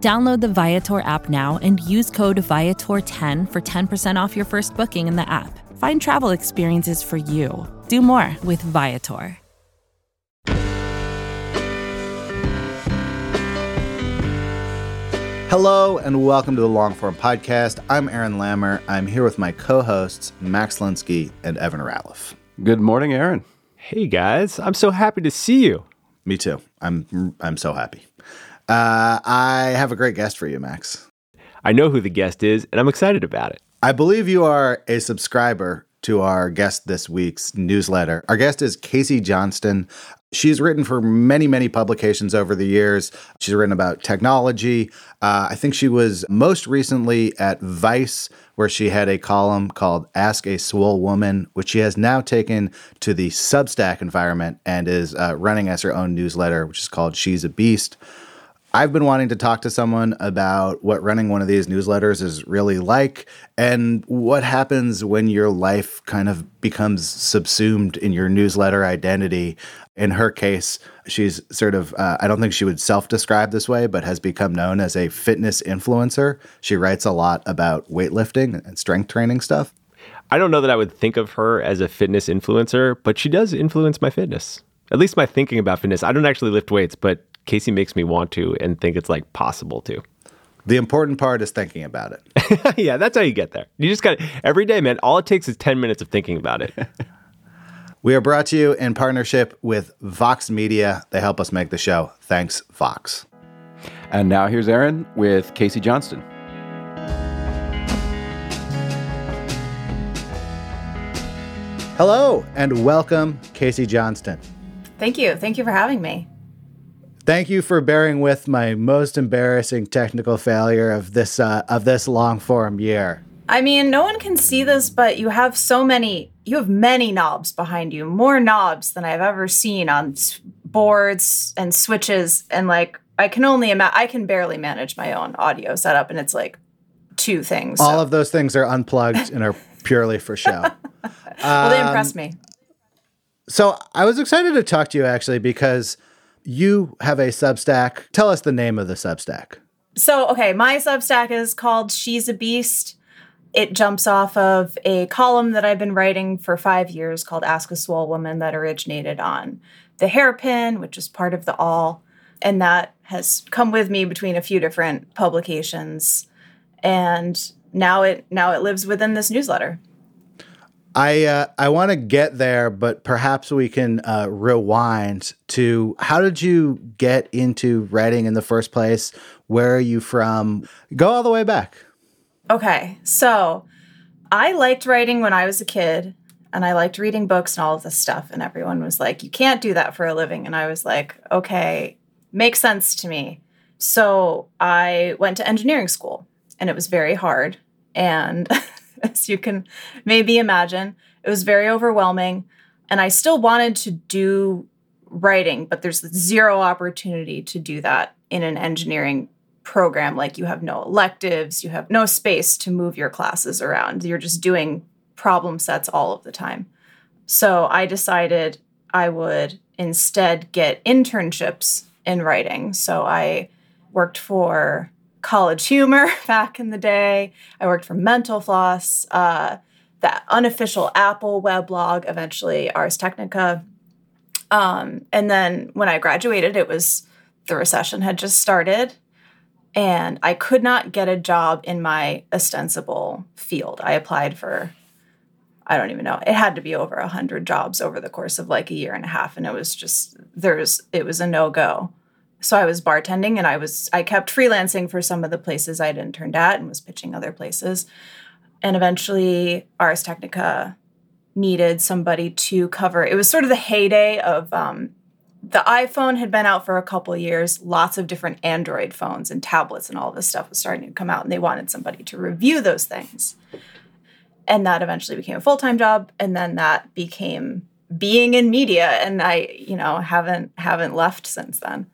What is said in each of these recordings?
Download the Viator app now and use code Viator10 for 10% off your first booking in the app. Find travel experiences for you. Do more with Viator. Hello and welcome to the Longform Podcast. I'm Aaron Lammer. I'm here with my co hosts, Max Linsky and Evan Ratliff. Good morning, Aaron. Hey guys, I'm so happy to see you. Me too. I'm I'm so happy. Uh, I have a great guest for you, Max. I know who the guest is, and I'm excited about it. I believe you are a subscriber to our guest this week's newsletter. Our guest is Casey Johnston. She's written for many, many publications over the years. She's written about technology. Uh, I think she was most recently at Vice, where she had a column called Ask a Swole Woman, which she has now taken to the Substack environment and is uh, running as her own newsletter, which is called She's a Beast. I've been wanting to talk to someone about what running one of these newsletters is really like and what happens when your life kind of becomes subsumed in your newsletter identity. In her case, she's sort of, uh, I don't think she would self describe this way, but has become known as a fitness influencer. She writes a lot about weightlifting and strength training stuff. I don't know that I would think of her as a fitness influencer, but she does influence my fitness. At least my thinking about fitness. I don't actually lift weights, but Casey makes me want to and think it's like possible to. The important part is thinking about it. yeah, that's how you get there. You just got every day, man. All it takes is 10 minutes of thinking about it. we are brought to you in partnership with Vox Media. They help us make the show. Thanks, Vox. And now here's Aaron with Casey Johnston. Hello and welcome, Casey Johnston. Thank you. Thank you for having me. Thank you for bearing with my most embarrassing technical failure of this uh, of this long form year. I mean, no one can see this, but you have so many. You have many knobs behind you, more knobs than I've ever seen on boards and switches. And like, I can only imagine. I can barely manage my own audio setup, and it's like two things. All so. of those things are unplugged and are purely for show. well, they impressed me. So I was excited to talk to you actually because you have a Substack. Tell us the name of the Substack. So, okay, my Substack is called She's a Beast. It jumps off of a column that I've been writing for five years called Ask a Swole Woman that originated on The Hairpin, which is part of the Awl. And that has come with me between a few different publications. And now it now it lives within this newsletter. I uh, I want to get there, but perhaps we can uh, rewind to how did you get into writing in the first place? Where are you from? Go all the way back. Okay, so I liked writing when I was a kid, and I liked reading books and all of this stuff. And everyone was like, "You can't do that for a living," and I was like, "Okay, makes sense to me." So I went to engineering school, and it was very hard and as you can maybe imagine. It was very overwhelming. And I still wanted to do writing, but there's zero opportunity to do that in an engineering program. Like you have no electives, you have no space to move your classes around. You're just doing problem sets all of the time. So I decided I would instead get internships in writing. So I worked for College Humor back in the day. I worked for Mental Floss, uh, that unofficial Apple weblog, eventually Ars Technica. Um, and then when I graduated, it was the recession had just started and I could not get a job in my ostensible field. I applied for, I don't even know, it had to be over a hundred jobs over the course of like a year and a half, and it was just there's it was a no go. So I was bartending, and I was I kept freelancing for some of the places I'd interned at, and was pitching other places, and eventually Ars Technica needed somebody to cover. It was sort of the heyday of um, the iPhone had been out for a couple years. Lots of different Android phones and tablets and all this stuff was starting to come out, and they wanted somebody to review those things. And that eventually became a full time job, and then that became being in media, and I, you know, haven't haven't left since then.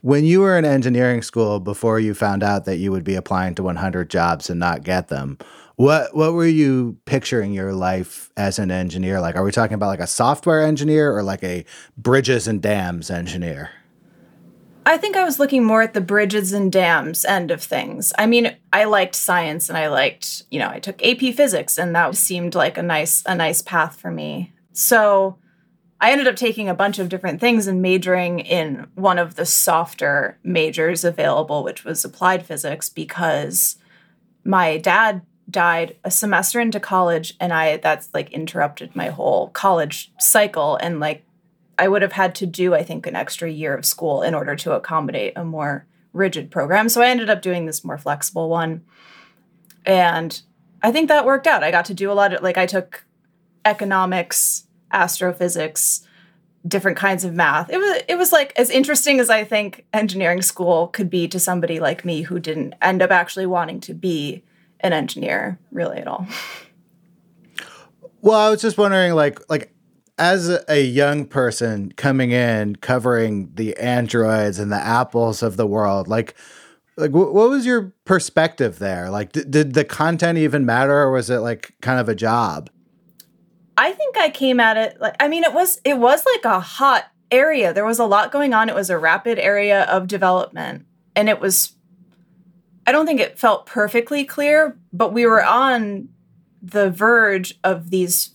When you were in engineering school, before you found out that you would be applying to 100 jobs and not get them, what what were you picturing your life as an engineer like? Are we talking about like a software engineer or like a bridges and dams engineer? I think I was looking more at the bridges and dams end of things. I mean, I liked science and I liked, you know, I took AP physics and that seemed like a nice a nice path for me. So, I ended up taking a bunch of different things and majoring in one of the softer majors available, which was applied physics because my dad died a semester into college and I that's like interrupted my whole college cycle and like I would have had to do I think an extra year of school in order to accommodate a more rigid program. So I ended up doing this more flexible one. And I think that worked out. I got to do a lot of like I took economics, astrophysics, different kinds of math. It was it was like as interesting as I think engineering school could be to somebody like me who didn't end up actually wanting to be an engineer really at all. Well, I was just wondering, like, like as a young person coming in covering the androids and the apples of the world, like, like what was your perspective there? Like, did, did the content even matter, or was it like kind of a job? I think I came at it like I mean, it was it was like a hot area. There was a lot going on. It was a rapid area of development, and it was I don't think it felt perfectly clear, but we were on the verge of these,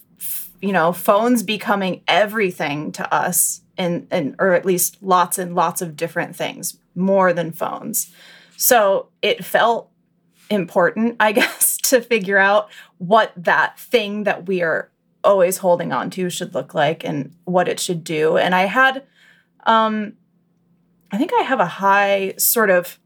you know, phones becoming everything to us, and and or at least lots and lots of different things, more than phones. So it felt important, I guess, to figure out what that thing that we are always holding on to should look like and what it should do. And I had, um, I think I have a high sort of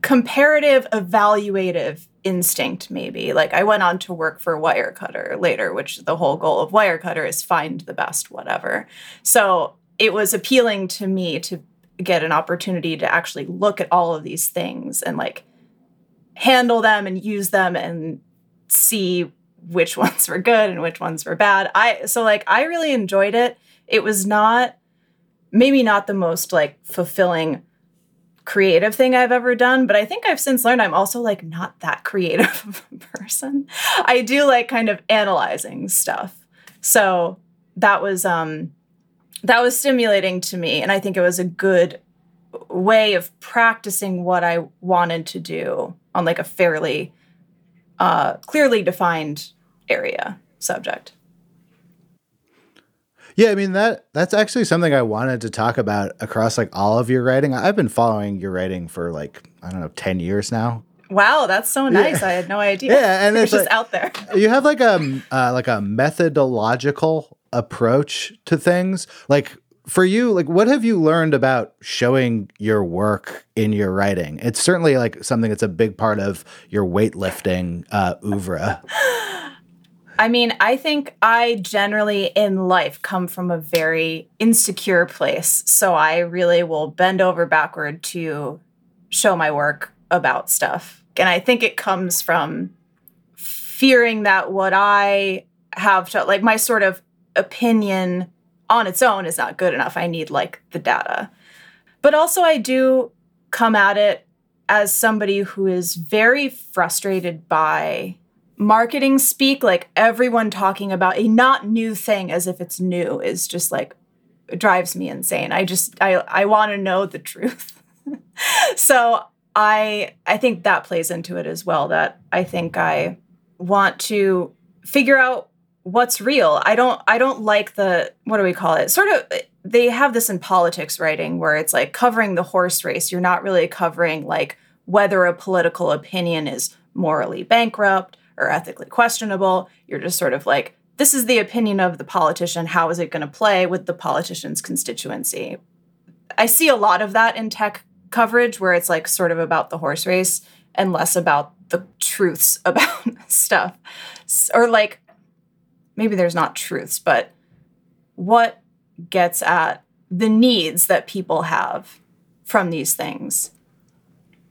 comparative evaluative instinct maybe like i went on to work for wirecutter later which the whole goal of wirecutter is find the best whatever so it was appealing to me to get an opportunity to actually look at all of these things and like handle them and use them and see which ones were good and which ones were bad i so like i really enjoyed it it was not maybe not the most like fulfilling creative thing I've ever done, but I think I've since learned I'm also like not that creative of a person. I do like kind of analyzing stuff. So that was um that was stimulating to me and I think it was a good way of practicing what I wanted to do on like a fairly uh clearly defined area subject. Yeah, I mean that that's actually something I wanted to talk about across like all of your writing. I've been following your writing for like I don't know, 10 years now. Wow, that's so nice. Yeah. I had no idea. Yeah, and it's, just like, out there. you have like a uh, like a methodological approach to things. Like for you, like what have you learned about showing your work in your writing? It's certainly like something that's a big part of your weightlifting uh, oeuvre. I mean, I think I generally in life come from a very insecure place. So I really will bend over backward to show my work about stuff. And I think it comes from fearing that what I have to, like, my sort of opinion on its own is not good enough. I need, like, the data. But also, I do come at it as somebody who is very frustrated by marketing speak, like everyone talking about a not new thing as if it's new is just like drives me insane. I just I I want to know the truth. so I I think that plays into it as well that I think I want to figure out what's real. I don't I don't like the what do we call it? Sort of they have this in politics writing where it's like covering the horse race. You're not really covering like whether a political opinion is morally bankrupt or ethically questionable. You're just sort of like this is the opinion of the politician. How is it going to play with the politician's constituency? I see a lot of that in tech coverage where it's like sort of about the horse race and less about the truths about stuff. Or like maybe there's not truths, but what gets at the needs that people have from these things.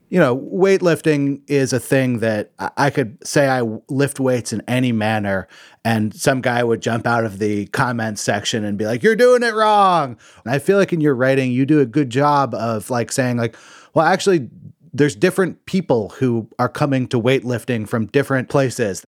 You know, weightlifting is a thing that I could say I lift weights in any manner, and some guy would jump out of the comments section and be like, You're doing it wrong. And I feel like in your writing, you do a good job of like saying, like, well, actually, there's different people who are coming to weightlifting from different places.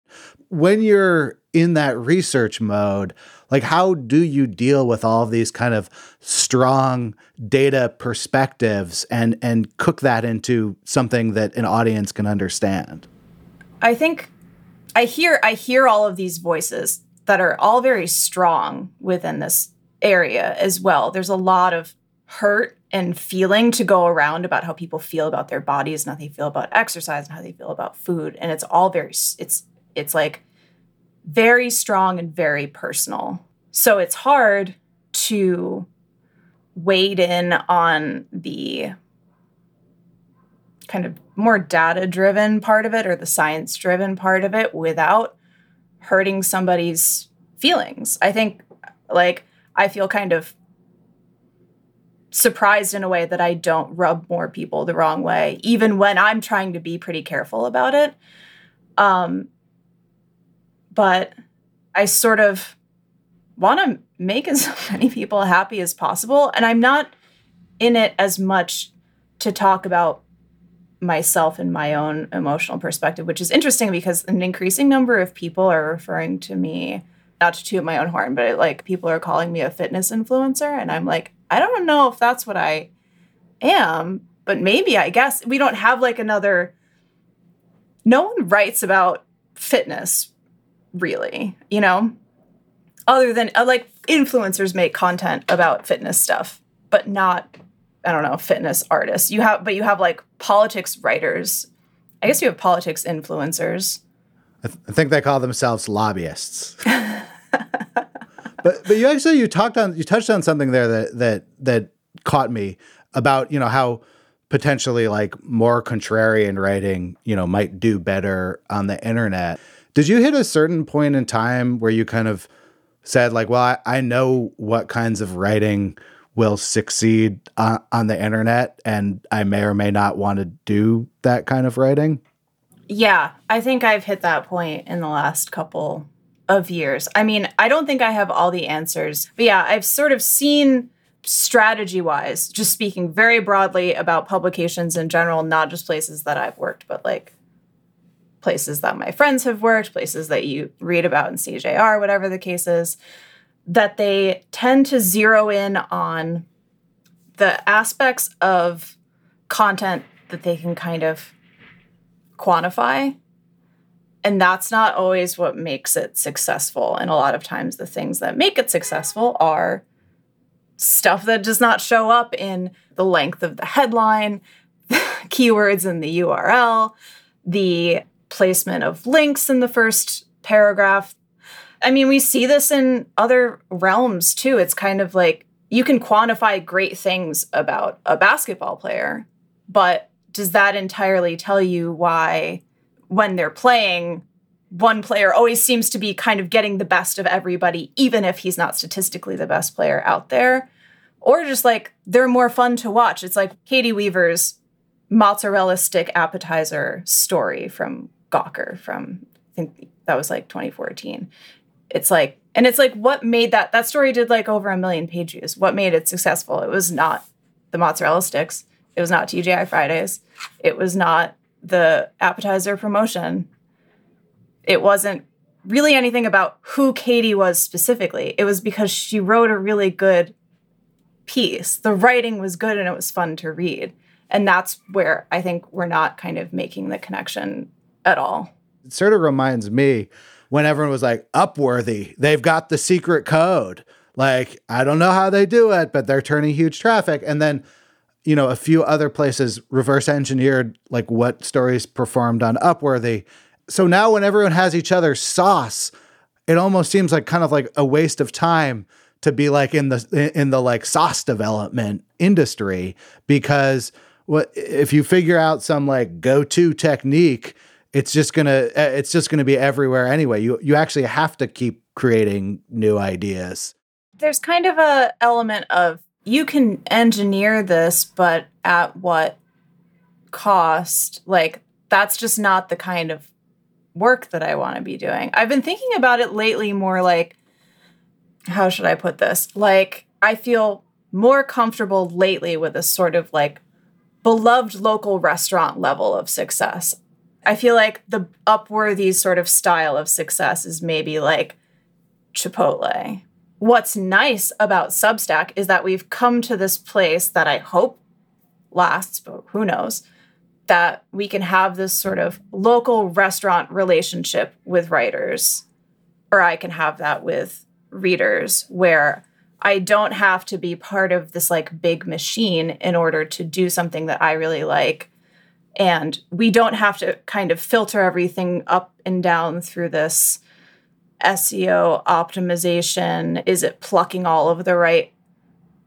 When you're in that research mode, like how do you deal with all of these kind of strong data perspectives and and cook that into something that an audience can understand? I think I hear I hear all of these voices that are all very strong within this area as well. There's a lot of hurt and feeling to go around about how people feel about their bodies and how they feel about exercise and how they feel about food and it's all very it's it's like very strong and very personal so it's hard to wade in on the kind of more data driven part of it or the science driven part of it without hurting somebody's feelings i think like i feel kind of surprised in a way that I don't rub more people the wrong way, even when I'm trying to be pretty careful about it. Um, but I sort of want to make as many people happy as possible. And I'm not in it as much to talk about myself and my own emotional perspective, which is interesting because an increasing number of people are referring to me, not to toot my own horn, but like people are calling me a fitness influencer. And I'm like, I don't know if that's what I am, but maybe I guess we don't have like another. No one writes about fitness, really, you know, other than uh, like influencers make content about fitness stuff, but not, I don't know, fitness artists. You have, but you have like politics writers. I guess you have politics influencers. I, th- I think they call themselves lobbyists. but but you actually you talked on you touched on something there that that that caught me about you know how potentially like more contrarian writing you know might do better on the internet did you hit a certain point in time where you kind of said like well i, I know what kinds of writing will succeed on, on the internet and i may or may not want to do that kind of writing yeah i think i've hit that point in the last couple of years. I mean, I don't think I have all the answers, but yeah, I've sort of seen strategy wise, just speaking very broadly about publications in general, not just places that I've worked, but like places that my friends have worked, places that you read about in CJR, whatever the case is, that they tend to zero in on the aspects of content that they can kind of quantify and that's not always what makes it successful. And a lot of times, the things that make it successful are stuff that does not show up in the length of the headline, keywords in the URL, the placement of links in the first paragraph. I mean, we see this in other realms too. It's kind of like you can quantify great things about a basketball player, but does that entirely tell you why? when they're playing, one player always seems to be kind of getting the best of everybody, even if he's not statistically the best player out there. Or just like they're more fun to watch. It's like Caity Weaver's mozzarella stick appetizer story from Gawker from I think that was like 2014. It's like and it's like what made that that story did like over a million page views. What made it successful? It was not the mozzarella sticks. It was not TGI Fridays. It was not the appetizer promotion, it wasn't really anything about who Caity was specifically. It was because she wrote a really good piece. The writing was good and it was fun to read. And that's where I think we're not kind of making the connection at all. It sort of reminds me when everyone was like, Upworthy, they've got the secret code. Like, I don't know how they do it, but they're turning huge traffic. And then, you know, a few other places reverse engineered like what stories performed on Upworthy. So now when everyone has each other's sauce, it almost seems like kind of like a waste of time to be like in the in the like sauce development industry because what if you figure out some like go-to technique it's just gonna it's just gonna be everywhere anyway you you actually have to keep creating new ideas there's kind of a element of you can engineer this but at what cost like that's just not the kind of work that i want to be doing i've been thinking about it lately more like how should I put this? Like, I feel more comfortable lately with a sort of like beloved local restaurant level of success. I feel like the Upworthy sort of style of success is maybe like Chipotle. What's nice about Substack is that we've come to this place that I hope lasts, but who knows, that we can have this sort of local restaurant relationship with writers, or I can have that with readers where I don't have to be part of this like big machine in order to do something that I really like. And we don't have to kind of filter everything up and down through this SEO optimization. Is it plucking all of the right,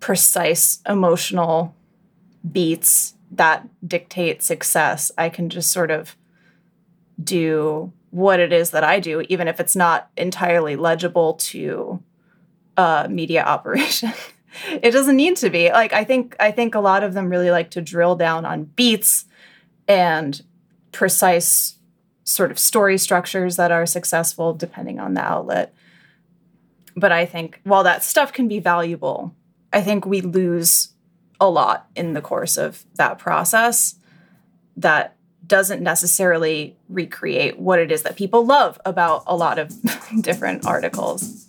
precise emotional beats that dictate success? I can just sort of do what it is that I do, even if it's not entirely legible to uh, media operation. it doesn't need to be. Like I think I think a lot of them really like to drill down on beats and precise sort of story structures that are successful depending on the outlet. But I think while that stuff can be valuable, I think we lose a lot in the course of that process that doesn't necessarily recreate what it is that people love about a lot of different articles.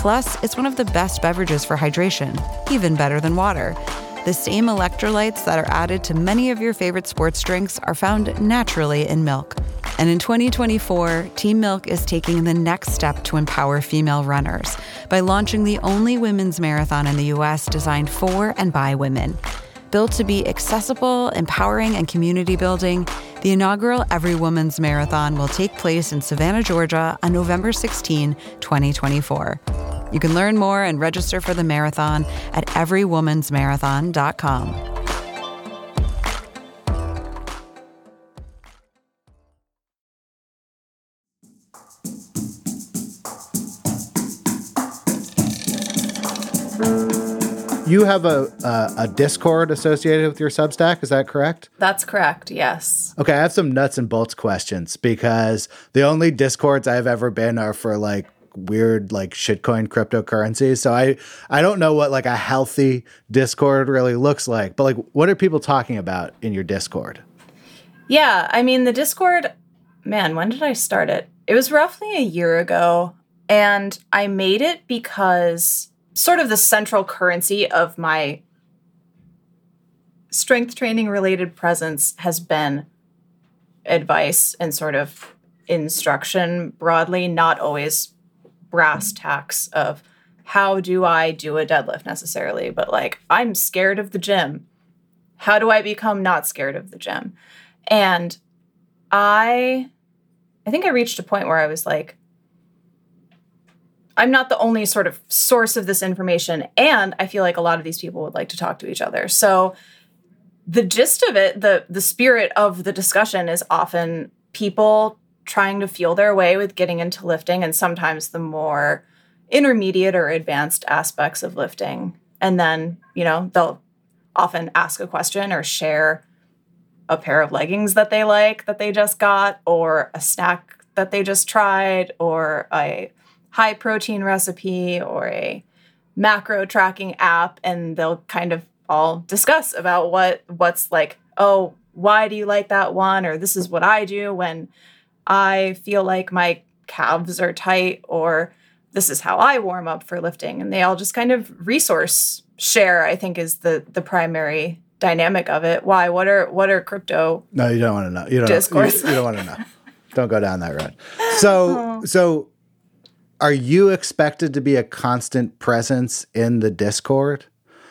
Plus, it's one of the best beverages for hydration, even better than water. The same electrolytes that are added to many of your favorite sports drinks are found naturally in milk. And in 2024, Team Milk is taking the next step to empower female runners by launching the only women's marathon in the US designed for and by women. Built to be accessible, empowering, and community building, the inaugural Every Woman's Marathon will take place in Savannah, Georgia on November 16, 2024. You can learn more and register for the marathon at everywomansmarathon.com. You have a, a, a Discord associated with your Substack, is that correct? That's correct. Yes. Okay, I have some nuts and bolts questions because the only Discords I've ever been are for like weird like shitcoin cryptocurrencies. So I I don't know what like a healthy Discord really looks like. But like what are people talking about in your Discord? Yeah, I mean the Discord, man, when did I start it? It was roughly a year ago, and I made it because sort of the central currency of my strength training related presence has been advice and sort of instruction broadly, not always brass tacks of how do I do a deadlift necessarily, but like I'm scared of the gym. How do I become not scared of the gym? And I I think I reached a point where I was like I'm not the only sort of source of this information and I feel like a lot of these people would like to talk to each other. So the gist of it, the the spirit of the discussion is often people trying to feel their way with getting into lifting and sometimes the more intermediate or advanced aspects of lifting. And then, you know, they'll often ask a question or share a pair of leggings that they like that they just got or a snack that they just tried or a high protein recipe or a macro tracking app and they'll kind of all discuss about what what's like oh why do you like that one or this is what i do when i feel like my calves are tight or this is how i warm up for lifting and they all just kind of resource share i think is the the primary dynamic of it why what are what are crypto No, you don't want to know. You don't Discourse. You, you don't want to know. don't go down that road. So oh. so are you expected to be a constant presence in the Discord?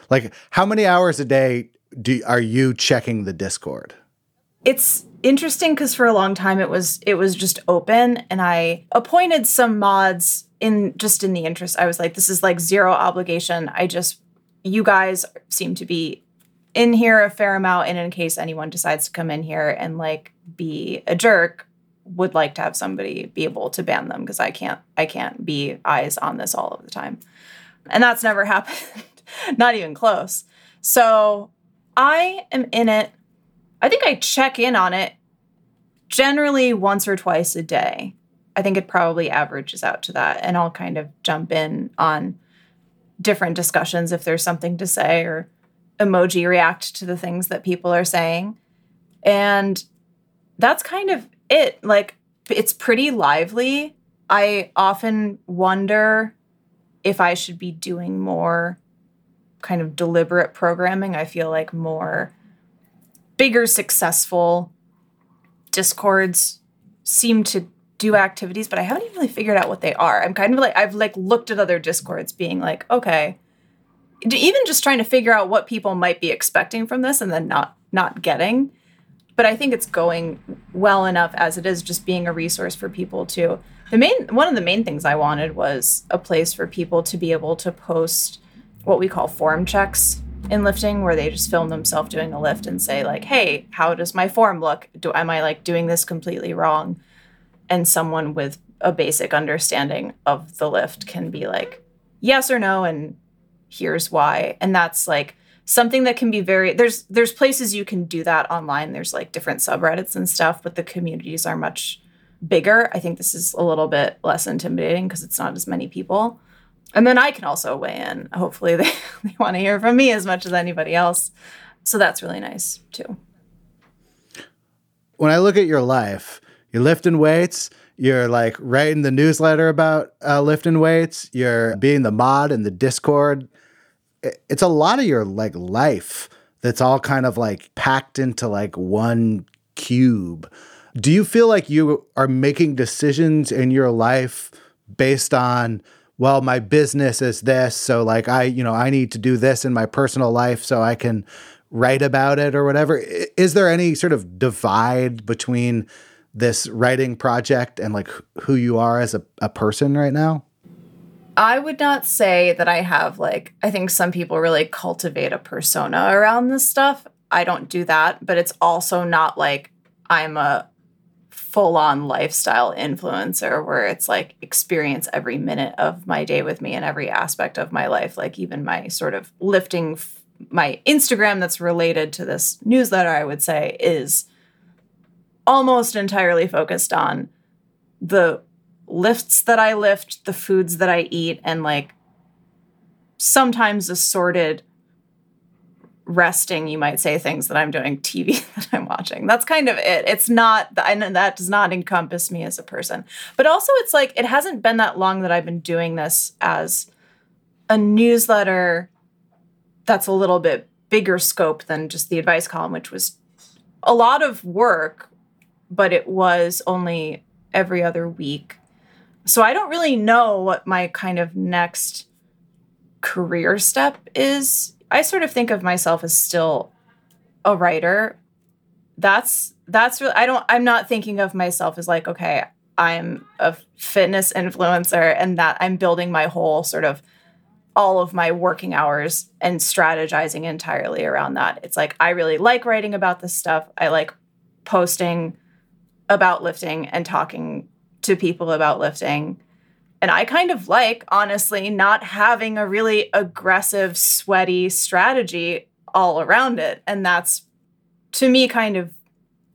Like how many hours a day do are you checking the Discord? it's interesting because for a long time it was it was just open and i appointed some mods in just in the interest i was like this is like zero obligation. I just you guys seem to be in here a fair amount and in case anyone decides to come in here and like be a jerk would like to have somebody be able to ban them because i can't i can't be eyes on this all of the time. And that's never happened. Not even close. So i am in it I think I check in on it generally once or twice a day. I think it probably averages out to that. And I'll kind of jump in on different discussions if there's something to say or emoji react to the things that people are saying. And that's kind of it. Like, it's pretty lively. I often wonder if I should be doing more kind of deliberate programming. I feel like more bigger successful discords seem to do activities but i haven't even really figured out what they are. I'm kind of like i've like looked at other discords being like okay even just trying to figure out what people might be expecting from this and then not not getting. But i think it's going well enough as it is just being a resource for people to the main one of the main things i wanted was a place for people to be able to post what we call form checks in lifting where they just film themselves doing a lift and say like hey how does my form look? Do am i like doing this completely wrong? And someone with a basic understanding of the lift can be like yes or no and here's why. And that's like something that can be very there's there's places you can do that online. There's like different subreddits and stuff but the communities are much bigger. I think this is a little bit less intimidating because it's not as many people and then I can also weigh in. Hopefully, they, they want to hear from me as much as anybody else. So that's really nice too. When I look at your life, you're lifting weights, you're like writing the newsletter about uh, lifting weights, you're being the mod in the Discord. It's a lot of your like life that's all kind of like packed into like one cube. Do you feel like you are making decisions in your life based on well my business is this so like I you know I need to do this in my personal life so I can write about it or whatever is there any sort of divide between this writing project and like who you are as a, a person right now I would not say that I have like I think some people really cultivate a persona around this stuff. I don't do that, but it's also not like I'm a full on lifestyle influencer where it's like experience every minute of my day with me and every aspect of my life, like even my sort of lifting f- my Instagram that's related to this newsletter, I would say, is almost entirely focused on the lifts that I lift, the foods that I eat, and like sometimes assorted resting, you might say, things that I'm doing, TV that I'm watching. That's kind of it. It's not, and that does not encompass me as a person. But also, it's like, it hasn't been that long that I've been doing this as a newsletter that's a little bit bigger scope than just the advice column, which was a lot of work, but it was only every other week. So I don't really know what my kind of next career step is I sort of think of myself as still a writer. That's that's really I don't I'm not thinking of myself as like okay, I'm a fitness influencer and that I'm building my whole sort of all of my working hours and strategizing entirely around that. It's like I really like writing about this stuff. I like posting about lifting and talking to people about lifting and I kind of like, honestly, not having a really aggressive, sweaty strategy all around it. And that's to me kind of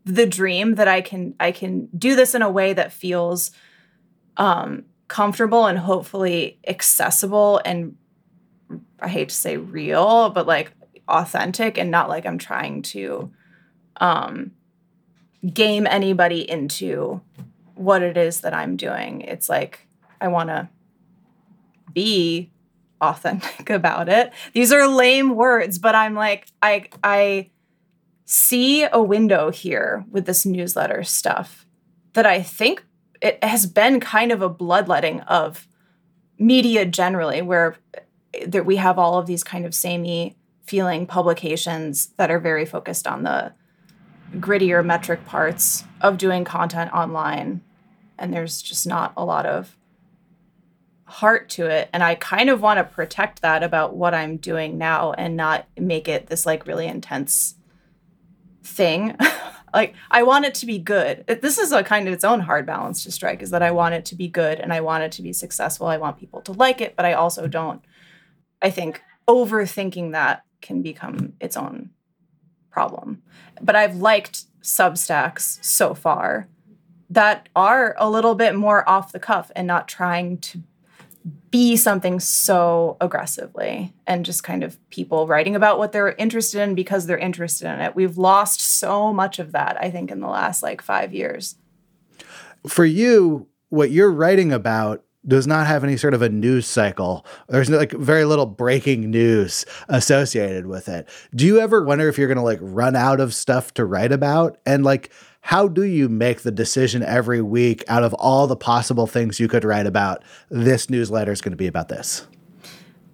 the dream that I can I can do this in a way that feels um comfortable and hopefully accessible and I hate to say real, but like authentic and not like I'm trying to um game anybody into what it is that I'm doing. It's like I want to be authentic about it. These are lame words, but I'm like I I see a window here with this newsletter stuff that I think it has been kind of a bloodletting of media generally where that we have all of these kind of samey feeling publications that are very focused on the grittier metric parts of doing content online and there's just not a lot of heart to it and i kind of want to protect that about what i'm doing now and not make it this like really intense thing. Like i want it to be good. This is a kind of its own hard balance to strike is that i want it to be good and i want it to be successful. I want people to like it but i also don't i think overthinking that can become its own problem. But i've liked substacks so far that are a little bit more off the cuff and not trying to be something so aggressively and just kind of people writing about what they're interested in because they're interested in it. We've lost so much of that, I think, in the last like five years. For you, what you're writing about does not have any sort of a news cycle. There's like very little breaking news associated with it. Do you ever wonder if you're going to like run out of stuff to write about? And like, how do you make the decision every week out of all the possible things you could write about? This newsletter is going to be about this.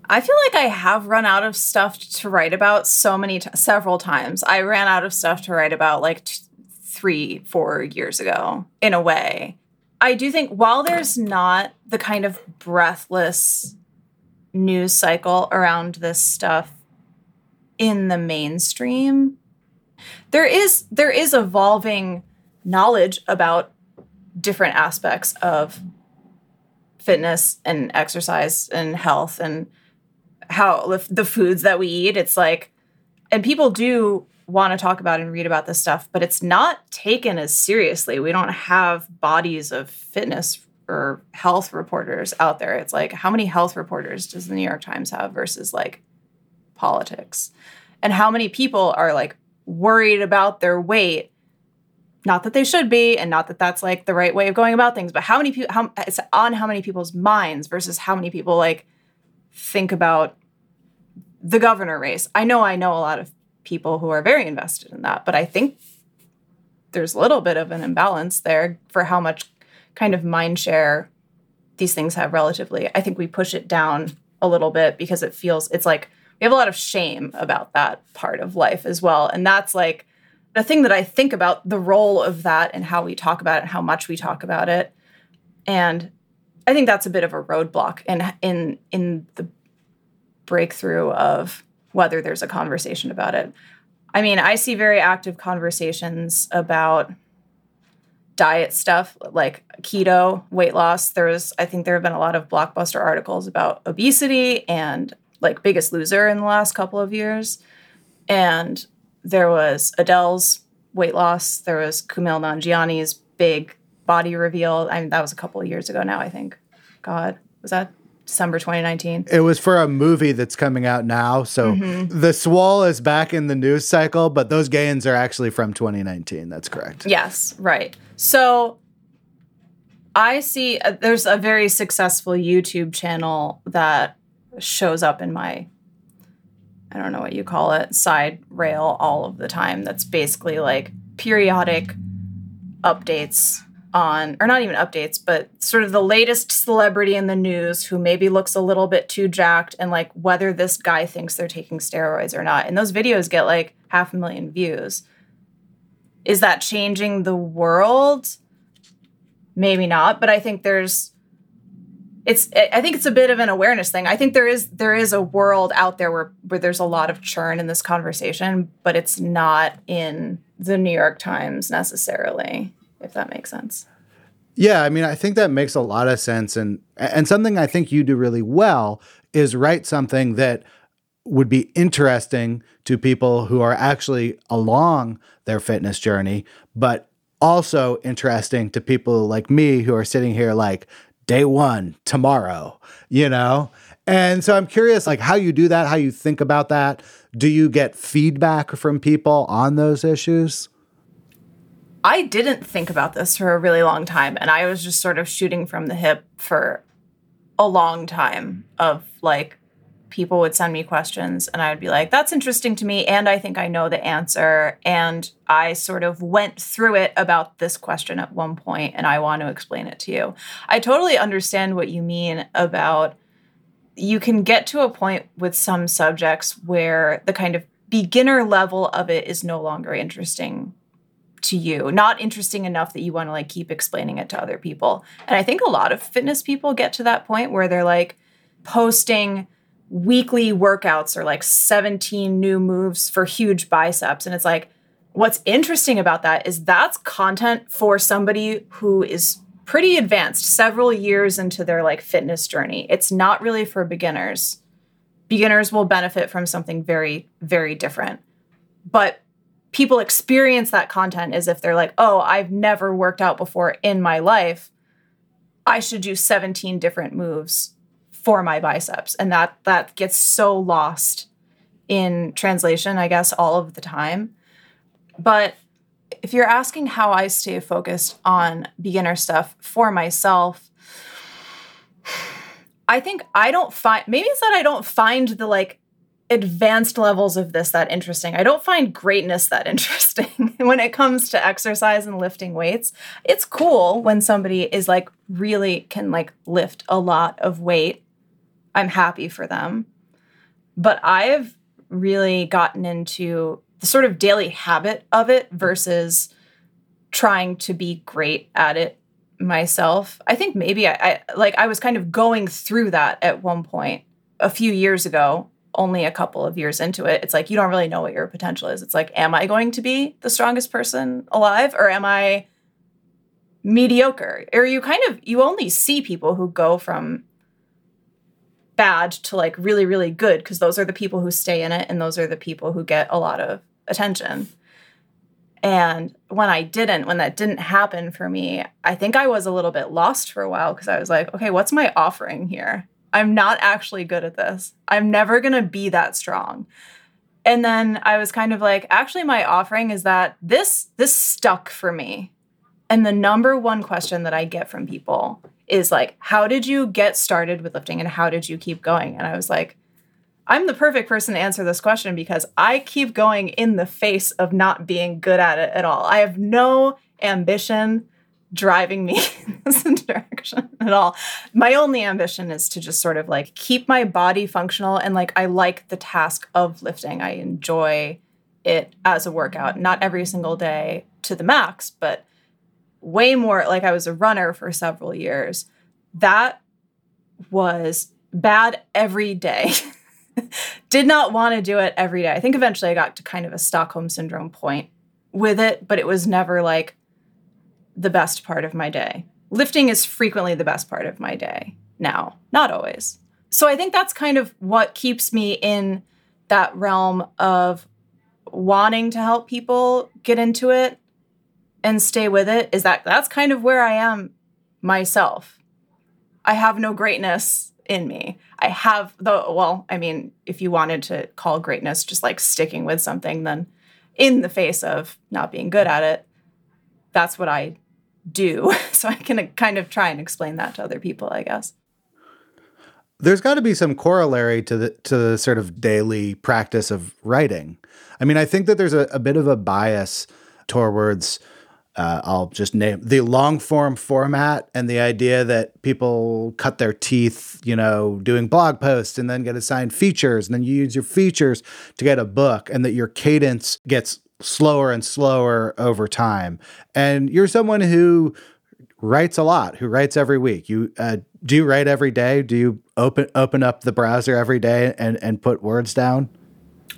I feel like I have run out of stuff to write about so many, t- several times. I ran out of stuff to write about like t- three, four years ago, in a way. I do think while there's not the kind of breathless news cycle around this stuff in the mainstream, there is there is evolving knowledge about different aspects of fitness and exercise and health and how the foods that we eat it's like and people do want to talk about and read about this stuff but it's not taken as seriously. We don't have bodies of fitness or health reporters out there. It's like how many health reporters does the new york times have versus like politics? And how many people are like worried about their weight. Not that they should be and not that that's like the right way of going about things but how many people how it's on how many people's minds versus how many people like think about the governor race. I know i know a lot of people who are very invested in that but i think there's a little bit of an imbalance there for how much kind of mind share these things have relatively. I think we push it down a little bit because it feels it's like we have a lot of shame about that part of life as well. And that's like the thing that I think about the role of that and how we talk about it and how much we talk about it. And I think that's a bit of a roadblock in in in the breakthrough of whether there's a conversation about it. I mean, I see very active conversations about diet stuff like keto, weight loss. There's I think there have been a lot of blockbuster articles about obesity and like Biggest Loser in the last couple of years. And there was Adele's weight loss. There was Kumail Nanjiani's big body reveal. I mean, that was a couple of years ago now, I think. God, was that December 2019? It was for a movie that's coming out now. So Mm-hmm. the swole is back in the news cycle, but those gains are actually from 2019. That's correct. Yes, right. So I see uh, there's a very successful YouTube channel that shows up in my I don't know what you call it, side rail all of the time. That's basically like periodic updates on, or not even updates, but sort of the latest celebrity in the news who maybe looks a little bit too jacked and like whether this guy thinks they're taking steroids or not. And those videos get like half a million views. Is that changing the world? Maybe not, but I think there's it's i think it's a bit of an awareness thing. I think there is there is a world out there where where there's a lot of churn in this conversation but it's not in the new york times necessarily if that makes sense. Yeah, I mean, I think that makes a lot of sense, and and something I think you do really well is write something that would be interesting to people who are actually along their fitness journey, but also interesting to people like me who are sitting here like day one tomorrow, you know. And so I'm curious, like how you do that, how you think about that. Do you get feedback from people on those issues? i didn't think about this for a really long time and i was just sort of shooting from the hip for a long time of like people would send me questions and I would be like, that's interesting to me. And I think I know the answer. And I sort of went through it about this question at one point and I want to explain it to you. I totally understand what you mean about you can get to a point with some subjects where the kind of beginner level of it is no longer interesting to you not interesting enough that you want to like keep explaining it to other people and i think a lot of fitness people get to that point where they're like posting weekly workouts or like 17 new moves for huge biceps. And it's like what's interesting about that is that's content for somebody who is pretty advanced several years into their like fitness journey. It's not really for beginners. Beginners will benefit from something very very different. But people experience that content as if they're like, oh, I've never worked out before in my life. I should do 17 different moves for my biceps. And that that gets so lost in translation, I guess, all of the time. But if you're asking how I stay focused on beginner stuff for myself, I think I don't find maybe it's that I don't find the like advanced levels of this that interesting. I don't find greatness that interesting when it comes to exercise and lifting weights. It's cool when somebody is like really can like lift a lot of weight. I'm happy for them. But I've really gotten into the sort of daily habit of it versus trying to be great at it myself. I think maybe I, I like I was kind of going through that at one point a few years ago only a couple of years into it, it's like you don't really know what your potential is. It's like, am I going to be the strongest person alive or am I mediocre? Or you kind of you only see people who go from bad to like really really good because those are the people who stay in it and those are the people who get a lot of attention. And when I didn't, when that didn't happen for me, I think I was a little bit lost for a while because I was like, okay, what's my offering here? I'm not actually good at this. I'm never going to be that strong. And then I was kind of like, actually my offering is that this this stuck for me. And the number one question that I get from people is like, how did you get started with lifting and how did you keep going? And I was like, I'm the perfect person to answer this question because I keep going in the face of not being good at it at all. I have no ambition driving me in this direction at all. My only ambition is to just sort of like keep my body functional and like I like the task of lifting. I enjoy it as a workout, not every single day to the max, but way more like I was a runner for several years. That was bad every day. Did not want to do it every day. I think eventually I got to kind of a Stockholm syndrome point with it, but it was never like the best part of my day. Lifting is frequently the best part of my day now, not always. So I think that's kind of what keeps me in that realm of wanting to help people get into it and stay with it is that that's kind of where I am myself. I have no greatness in me. I have the well, I mean, if you wanted to call greatness just like sticking with something, then in the face of not being good at it, that's what I do. So I can uh, kind of try and explain that to other people, I guess. There's got to be some corollary to the to the sort of daily practice of writing. I mean, I think that there's a, a bit of a bias towards uh, I'll just name the long form format and the idea that people cut their teeth, you know, doing blog posts and then get assigned features, and then you use your features to get a book, and that your cadence gets slower and slower over time. And you're someone who writes a lot, who writes every week. You uh, do you write every day? Do you open open up the browser every day and and put words down?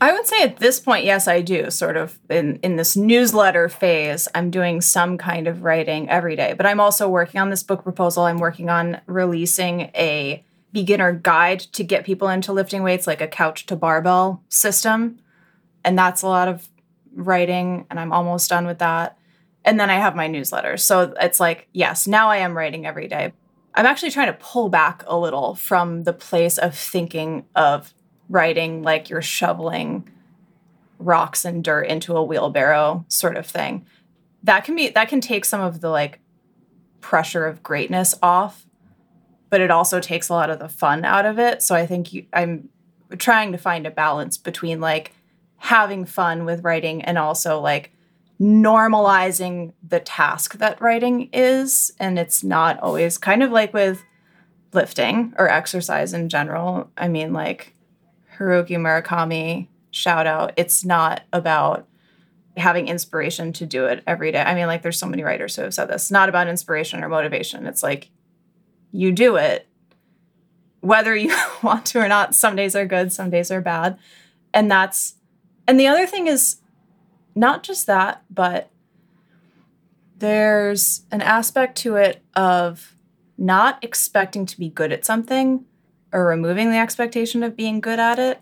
I would say at this point, yes, I do. Sort of in in this newsletter phase, I'm doing some kind of writing every day. But I'm also working on this book proposal. I'm working on releasing a beginner guide to get people into lifting weights, like a couch to barbell system, and that's a lot of writing. And I'm almost done with that. And then I have my newsletter. So it's like, yes, now I am writing every day. I'm actually trying to pull back a little from the place of thinking of writing like you're shoveling rocks and dirt into a wheelbarrow sort of thing. That can be that can take some of the like pressure of greatness off, but it also takes a lot of the fun out of it. So I think you, I'm trying to find a balance between like having fun with writing and also like normalizing the task that writing is and it's not always kind of like with lifting or exercise in general. I mean like Haruki Murakami shout out. It's not about having inspiration to do it every day. I mean, like, there's so many writers who have said this. It's not about inspiration or motivation. It's like you do it, whether you want to or not. Some days are good, some days are bad. And that's, and the other thing is not just that, but there's an aspect to it of not expecting to be good at something or removing the expectation of being good at it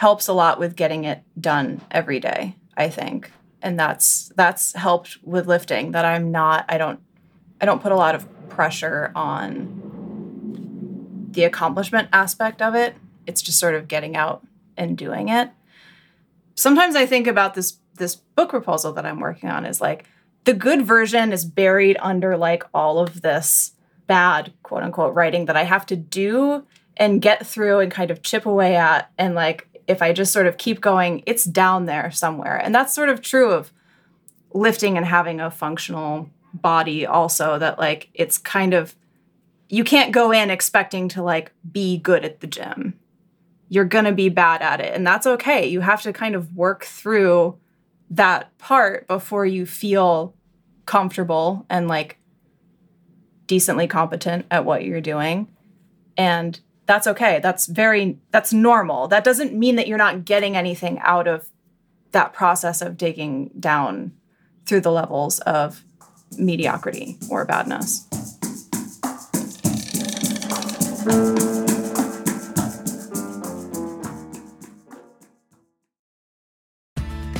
helps a lot with getting it done every day, I think. And that's that's helped with lifting that I'm not I don't I don't put a lot of pressure on the accomplishment aspect of it. It's just sort of getting out and doing it. Sometimes I think about this this book proposal that I'm working on is like the good version is buried under like all of this bad quote unquote writing that I have to do and get through and kind of chip away at. And like, if I just sort of keep going, it's down there somewhere. And that's sort of true of lifting and having a functional body, also, that like it's kind of, you can't go in expecting to like be good at the gym. You're going to be bad at it. And that's okay. You have to kind of work through that part before you feel comfortable and like decently competent at what you're doing. And that's okay. That's very, that's normal. That doesn't mean that you're not getting anything out of that process of digging down through the levels of mediocrity or badness.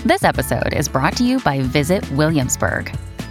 This episode is brought to you by Visit Williamsburg.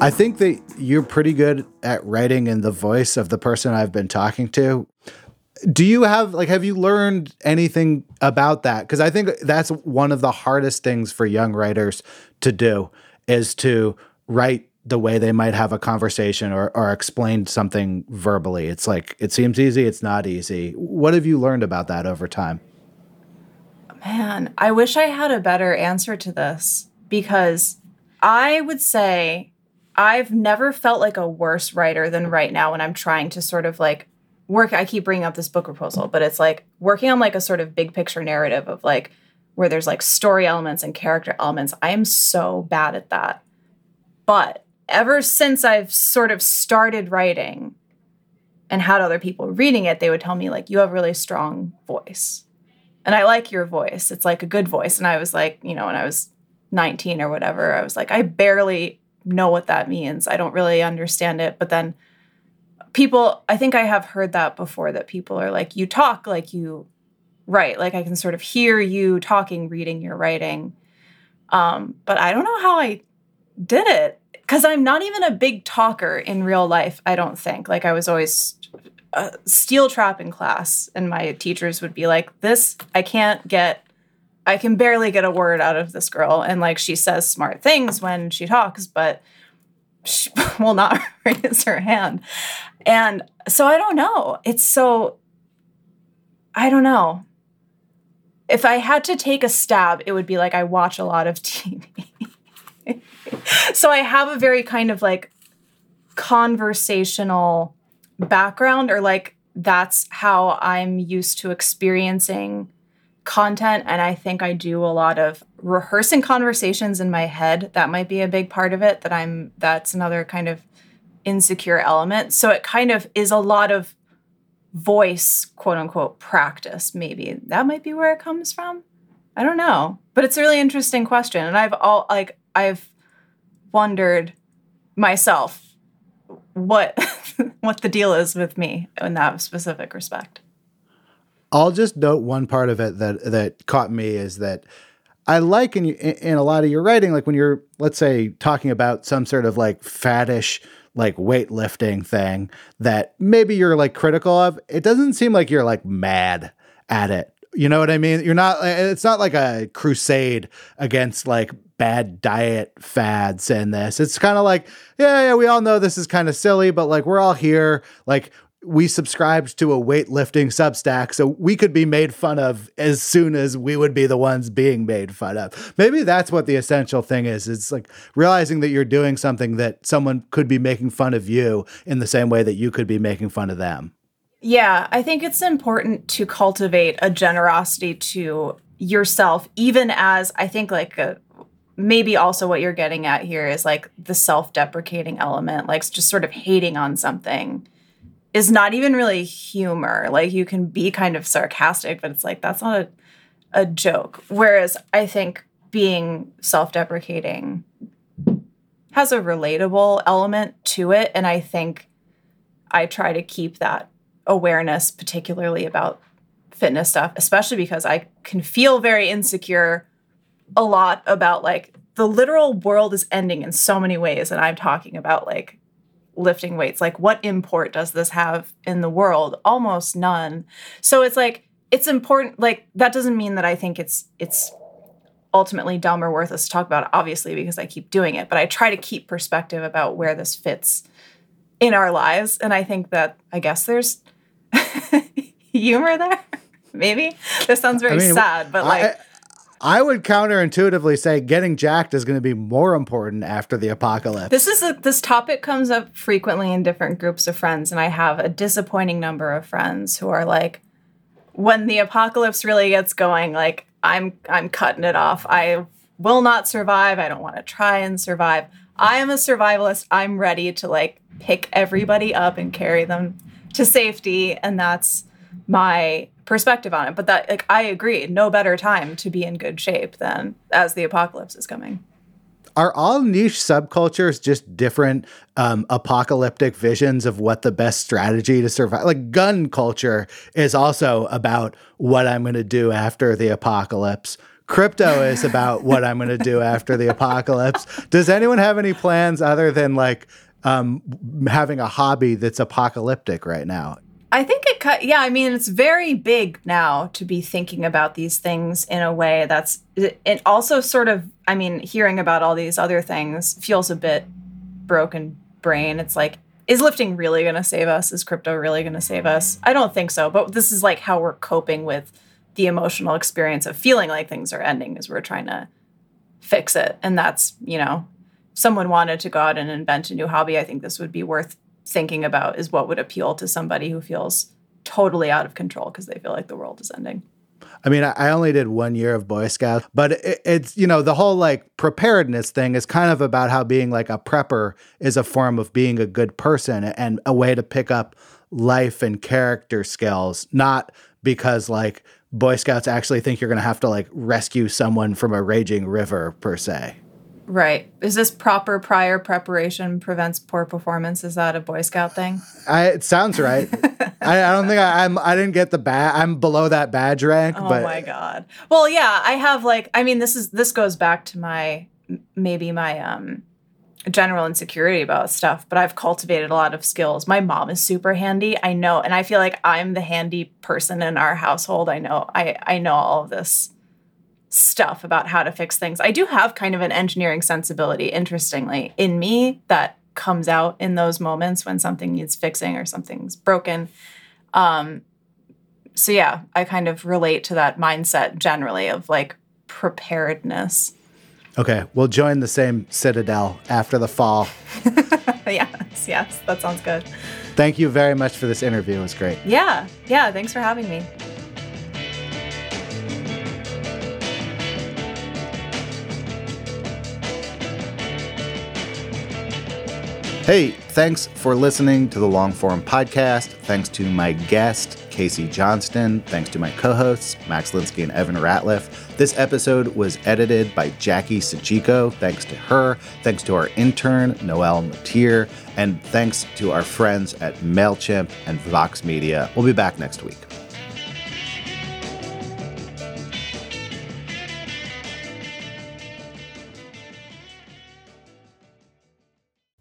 I think that you're pretty good at writing in the voice of the person I've been talking to. Do you have like have you learned anything about that? Because I think that's one of the hardest things for young writers to do is to write the way they might have a conversation or, or explain something verbally. It's like it seems easy, it's not easy. What have you learned about that over time? Man, I wish I had a better answer to this because I would say I've never felt like a worse writer than right now when I'm trying to sort of like work. I keep bringing up this book proposal, but it's like working on like a sort of big picture narrative of like where there's like story elements and character elements. I am so bad at that. But ever since I've sort of started writing and had other people reading it, they would tell me, like, you have a really strong voice. And I like your voice. It's like a good voice. And I was like, you know, when I was 19 or whatever, I was like, I barely know what that means. I don't really understand it. But then people, I think I have heard that before that people are like, you talk like you write. Like I can sort of hear you talking, reading your writing. Um, but I don't know how I did it because I'm not even a big talker in real life, I don't think. Like I was always a steel trap in class, and my teachers would be like, This, I can't get, I can barely get a word out of this girl. And like she says smart things when she talks, but she will not raise her hand. And so I don't know. It's so, I don't know. If I had to take a stab, it would be like I watch a lot of TV. so I have a very kind of like conversational background, or like that's how I'm used to experiencing content. And I think I do a lot of rehearsing conversations in my head. That might be a big part of it, that I'm, that's another kind of insecure element. So it kind of is a lot of voice, quote unquote, practice, maybe. That might be where it comes from. I don't know. But it's a really interesting question. And I've all like I've wondered myself what what the deal is with me in that specific respect. I'll just note one part of it that that caught me is that I like in in a lot of your writing, like when you're let's say talking about some sort of like faddish like weightlifting thing that maybe you're like critical of. It doesn't seem like you're like mad at it. You know what I mean? You're not. Eh, it's not like a crusade against like bad diet fads and this. It's kind of like, yeah, yeah, we all know this is kind of silly, but like we're all here. Like we subscribed to a weightlifting substack, so we could be made fun of as soon as we would be the ones being made fun of. Maybe that's what the essential thing is. It's like realizing that you're doing something that someone could be making fun of you in the same way that you could be making fun of them. Yeah, I think it's important to cultivate a generosity to yourself, even as I think like a maybe also what you're getting at here is like the self-deprecating element like just sort of hating on something is not even really humor. Like you can be kind of sarcastic but it's like that's not a, a joke. Whereas i think being self-deprecating has a relatable element to it. And i think i try to keep that awareness particularly about fitness stuff especially because i can feel very insecure a lot about like the literal world is ending in so many ways. And i'm talking about like lifting weights? Like what import does this have in the world? Almost none. So it's like it's important like that doesn't mean that i think it's it's ultimately dumb or worthless to talk about obviously because i keep doing it but i try to keep perspective about where this fits in our lives. And i think that i guess there's humor there maybe? This sounds very I mean, sad but like I, I would counterintuitively say getting jacked is going to be more important after the apocalypse. This is a, this topic comes up frequently in different groups of friends, and I have a disappointing number of friends who are like, when the apocalypse really gets going, like I'm I'm cutting it off. I will not survive. I don't want to try and survive. I am a survivalist. I'm ready to like pick everybody up and carry them to safety, and that's my perspective on it. But that, like, I agree, no better time to be in good shape than as the apocalypse is coming. Are all niche subcultures just different um, apocalyptic visions of what the best strategy to survive? Like gun culture is also about what I'm going to do after the apocalypse. crypto is about what I'm going to do after the apocalypse. Does anyone have any plans other than like um, having a hobby that's apocalyptic right now? I think it cut. Yeah, I mean, it's very big now to be thinking about these things in a way that's. It also sort of. I mean, hearing about all these other things feels a bit broken brain. It's like, is lifting really going to save us? Is crypto really going to save us? I don't think so. But this is like how we're coping with the emotional experience of feeling like things are ending, is we're trying to fix it, and that's you know, someone wanted to go out and invent a new hobby. I think this would be worth thinking about is what would appeal to somebody who feels totally out of control because they feel like the world is ending. I mean, I only did one year of Boy Scout, but it, it's, you know, the whole like preparedness thing is kind of about how being like a prepper is a form of being a good person and a way to pick up life and character skills, not because like Boy Scouts actually think you're going to have to like rescue someone from a raging river per se. Right. Is this proper prior preparation prevents poor performance? Is that a Boy Scout thing? I, it sounds right. I, I, don't think I, am I didn't get the bad. I'm below that badge rank. Oh but. my god. Well, yeah, I have like. I mean, this is this goes back to my maybe my um general insecurity about stuff, but I've cultivated a lot of skills. My mom is super handy. I know, and I feel like I'm the handy person in our household. I know. I I know all of this stuff about how to fix things. I do have kind of an engineering sensibility, interestingly, in me that comes out in those moments when something needs fixing or something's broken. Um, so yeah, I kind of relate to that mindset generally of like preparedness. Okay, we'll join the same citadel after the fall. yes, yes, that sounds good. Thank you very much for this interview. It was great. Yeah, yeah, thanks for having me. Hey, thanks for listening to the Longform podcast. Thanks to my guest, Casey Johnston. Thanks to my co hosts, Max Linsky and Evan Ratliff. This episode was edited by Jackie Sajico. Thanks to her. Thanks to our intern, Noel Matier. And thanks to our friends at MailChimp and Vox Media. We'll be back next week.